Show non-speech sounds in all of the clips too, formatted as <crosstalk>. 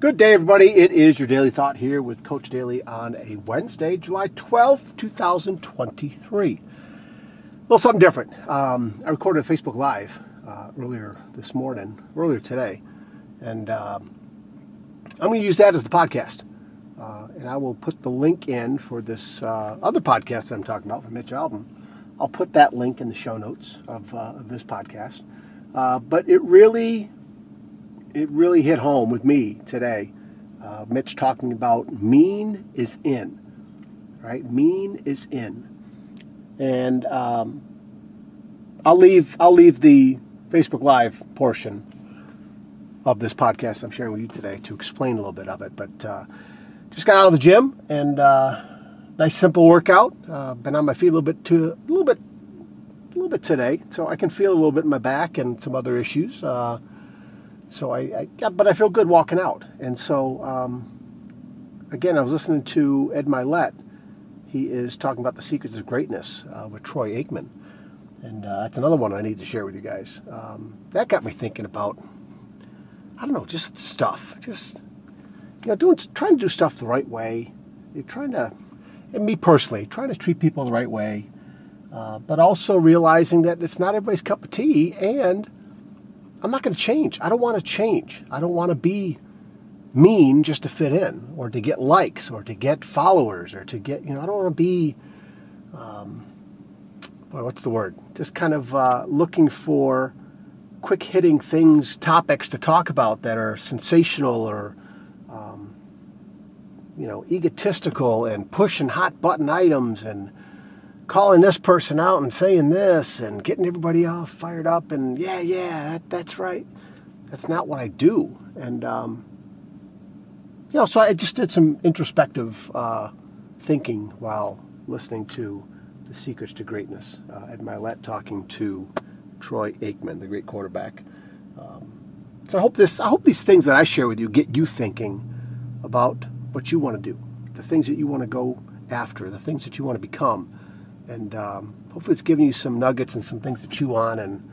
Good day, everybody. It is your daily thought here with Coach Daly on a Wednesday, July 12th, 2023. A little something different. Um, I recorded a Facebook Live uh, earlier this morning, earlier today, and um, I'm going to use that as the podcast. Uh, and I will put the link in for this uh, other podcast that I'm talking about from Mitch Albom. I'll put that link in the show notes of, uh, of this podcast. Uh, but it really it really hit home with me today. Uh, Mitch talking about mean is in, right? Mean is in, and um, I'll leave I'll leave the Facebook Live portion of this podcast I'm sharing with you today to explain a little bit of it. But uh, just got out of the gym and uh, nice simple workout. Uh, been on my feet a little bit too a little bit a little bit today, so I can feel a little bit in my back and some other issues. Uh, so I, I, but I feel good walking out. And so, um, again, I was listening to Ed Mylett. He is talking about the secrets of greatness uh, with Troy Aikman. And uh, that's another one I need to share with you guys. Um, that got me thinking about, I don't know, just stuff. Just, you know, doing, trying to do stuff the right way. You're trying to, and me personally, trying to treat people the right way. Uh, but also realizing that it's not everybody's cup of tea and I'm not going to change. I don't want to change. I don't want to be mean just to fit in or to get likes or to get followers or to get, you know, I don't want to be, um, boy, what's the word? Just kind of uh, looking for quick hitting things, topics to talk about that are sensational or, um, you know, egotistical and pushing hot button items and, calling this person out and saying this and getting everybody all fired up and yeah, yeah, that, that's right. That's not what I do. And, um, you know, so I just did some introspective uh, thinking while listening to The Secrets to Greatness. Uh, Ed Mylett talking to Troy Aikman, the great quarterback. Um, so I hope this, I hope these things that I share with you get you thinking about what you want to do, the things that you want to go after, the things that you want to become and um, hopefully it's giving you some nuggets and some things to chew on and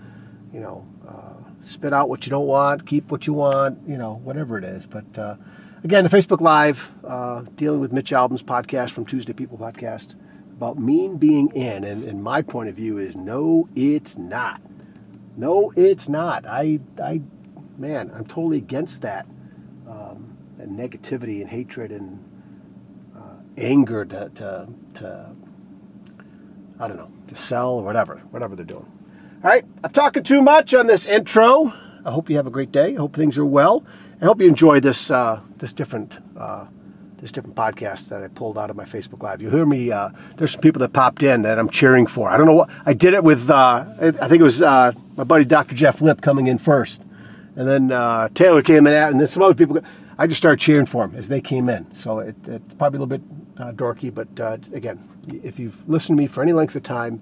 you know uh, spit out what you don't want keep what you want you know whatever it is. But uh, again the facebook live uh, dealing with mitch albom's podcast from tuesday people podcast about mean being in. And, and my point of view is no it's not. No it's not. I i man i'm totally against that um, that negativity and hatred and uh, anger to, to, to I don't know, to sell or whatever, whatever they're doing. All right, I'm talking too much on this intro. I hope you have a great day. I hope things are well. I hope you enjoy this uh, this different uh, this different podcast that I pulled out of my Facebook Live. You hear me? Uh, there's some people that popped in that I'm cheering for. I don't know what I did it with. Uh, I think it was uh, my buddy Dr. Jeff Lip coming in first, and then uh, Taylor came in, and then some other people. I just started cheering for them as they came in. So it, it's probably a little bit dorky, but again, if you've listened to me for any length of time,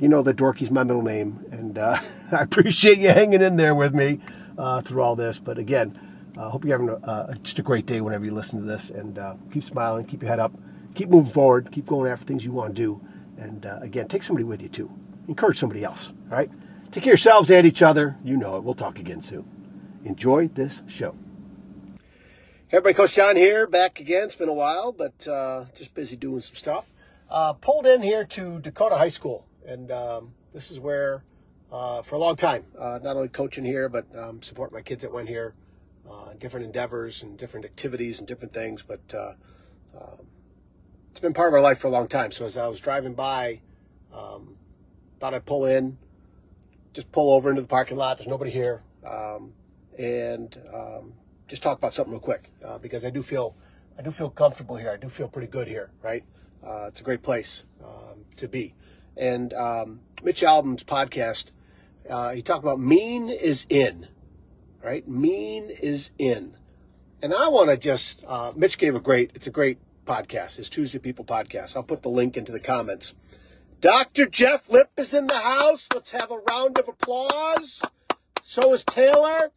you know that Dorky's my middle name, and uh, <laughs> I appreciate you hanging in there with me uh, through all this. But again, I uh, hope you're having a, just a great day whenever you listen to this, and uh, keep smiling, keep your head up, keep moving forward, keep going after things you want to do, and uh, again, take somebody with you too. Encourage somebody else. All right, take care of yourselves and each other. You know it. We'll talk again soon. Enjoy this show. Hey everybody, Coach John here, back again. It's been a while, but uh, just busy doing some stuff. Uh, pulled in here to Dakota High School, and um, this is where, uh, for a long time, uh, not only coaching here, but um, support my kids that went here, uh, different endeavors and different activities and different things. But uh, um, it's been part of our life for a long time. So as I was driving by, um, thought I'd pull in, just pull over into the parking lot. There's nobody here, um, and um, just talk about something real quick uh, because I do feel I do feel comfortable here. I do feel pretty good here, right? Uh, it's a great place um, to be. And um, Mitch Albom's podcast, uh, he talked about mean is in, right? Mean is in. And I want to just, uh, Mitch gave a great, it's a great podcast, his Tuesday People podcast. I'll put the link into the comments. Dr. Jeff Lip is in the house. Let's have a round of applause. So is Taylor.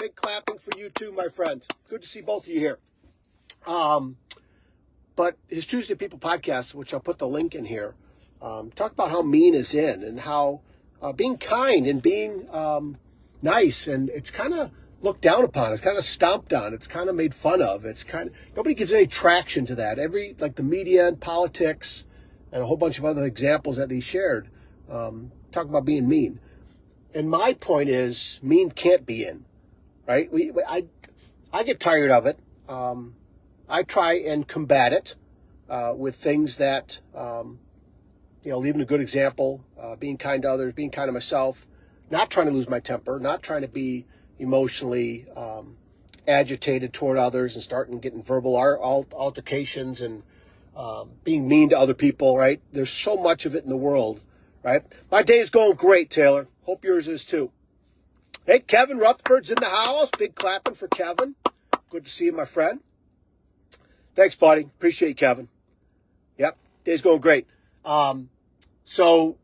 Big clapping for you too, my friend. Good to see both of you here. Um, but his Tuesday People podcast, which I'll put the link in here, um, talk about how mean is in and how uh, being kind and being um, nice and it's kind of looked down upon. It's kind of stomped on. It's kind of made fun of. It's kind of nobody gives any traction to that. Every like the media and politics and a whole bunch of other examples that he shared um, talk about being mean. And my point is, mean can't be in, right? We, I, I get tired of it. Um, I try and combat it uh, with things that, um, you know, leaving a good example, uh, being kind to others, being kind to myself, not trying to lose my temper, not trying to be emotionally um, agitated toward others and starting getting verbal altercations and um, being mean to other people, right? There's so much of it in the world, right? My day is going great, Taylor. Hope yours is too. Hey, Kevin Rutherford's in the house. Big clapping for Kevin. Good to see you, my friend. Thanks, buddy. Appreciate you, Kevin. Yep, day's going great. Um, so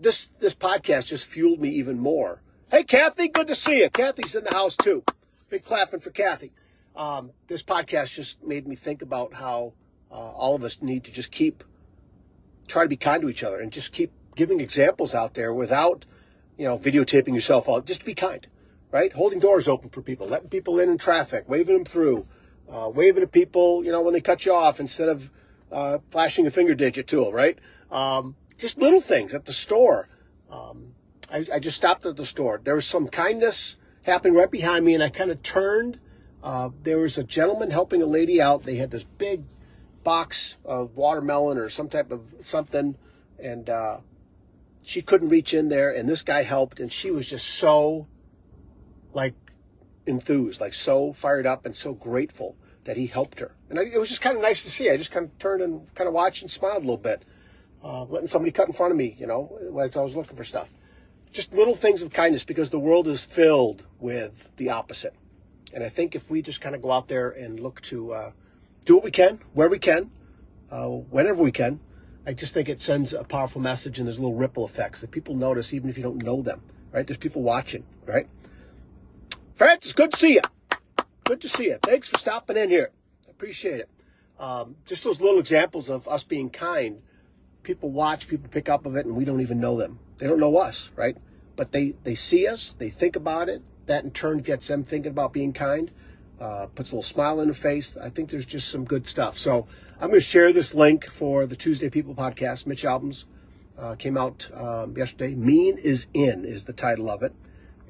this this podcast just fueled me even more. Hey, Kathy, good to see you. Kathy's in the house too. Big clapping for Kathy. Um, this podcast just made me think about how uh, all of us need to just keep try to be kind to each other and just keep giving examples out there without you know videotaping yourself all just to be kind right? Holding doors open for people letting people in in traffic waving them through uh, waving at people you know when they cut you off instead of uh, flashing a finger digit to them right? Um, just little things at the store. Um, I, I, just stopped at the store. There was some kindness happening right behind me and i kind of turned uh, there was a gentleman helping a lady out. They had this big box of watermelon or some type of something, and uh, she couldn't reach in there, and this guy helped, and she was just so like enthused, like so fired up and so grateful that he helped her. And I, it was just kind of nice to see. I just kind of turned and kind of watched and smiled a little bit, uh, letting somebody cut in front of me, you know, as I was looking for stuff. Just little things of kindness because the world is filled with the opposite. And I think if we just kind of go out there and look to uh, do what we can, where we can, uh, whenever we can. I just think it sends a powerful message and there's little ripple effects that people notice even if you don't know them, right? There's people watching, right? Francis, good to see you. Good to see you. Thanks for stopping in here. I appreciate it. Um, just those little examples of us being kind. People watch, people pick up of it, and we don't even know them. They don't know us, right? But they, they see us, they think about it. That in turn gets them thinking about being kind uh, puts a little smile on the face. I think there's just some good stuff. So I'm going to share this link for the Tuesday People podcast. Mitch Albom's uh, came out um, yesterday. Mean is in is the title of it,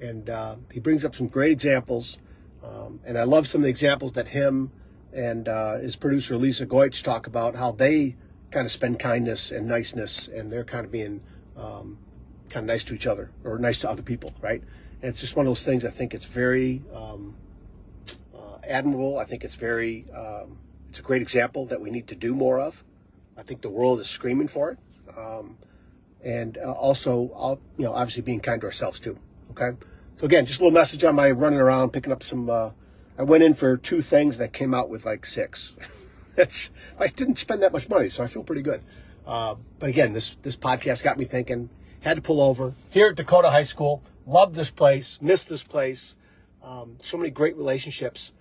and uh, he brings up some great examples. Um, and I love some of the examples that him and uh, his producer Lisa Goich talk about how they kind of spend kindness and niceness, and they're kind of being um, kind of nice to each other or nice to other people, right? And it's just one of those things. I think it's very um, admirable. I think it's very, um, it's a great example that we need to do more of. I think the world is screaming for it. Um, and uh, also, you know, obviously being kind to ourselves too. Okay. So again, just a little message on my running around, picking up some, uh, I went in for two things that came out with like six. <laughs> That's I didn't spend that much money, so I feel pretty good. Uh, but again, this, this podcast got me thinking, had to pull over here at Dakota High School. Love this place, miss this place. Um, so many great relationships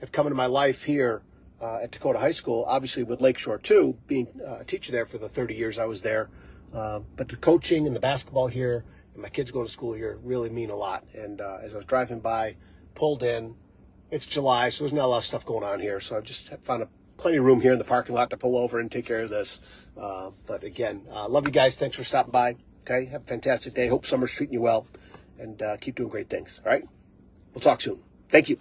have come into my life here uh, at Dakota High School, obviously with Lakeshore too, being uh, a teacher there for the 30 years I was there. Uh, but the coaching and the basketball here and my kids going to school here really mean a lot. And uh, as I was driving by, pulled in, it's July, so there's not a lot of stuff going on here. So I just found a, plenty of room here in the parking lot to pull over and take care of this. Uh, but again, uh, love you guys. Thanks for stopping by. Okay, have a fantastic day. Hope summer's treating you well, and keep doing great things. All right, we'll talk soon. Thank you.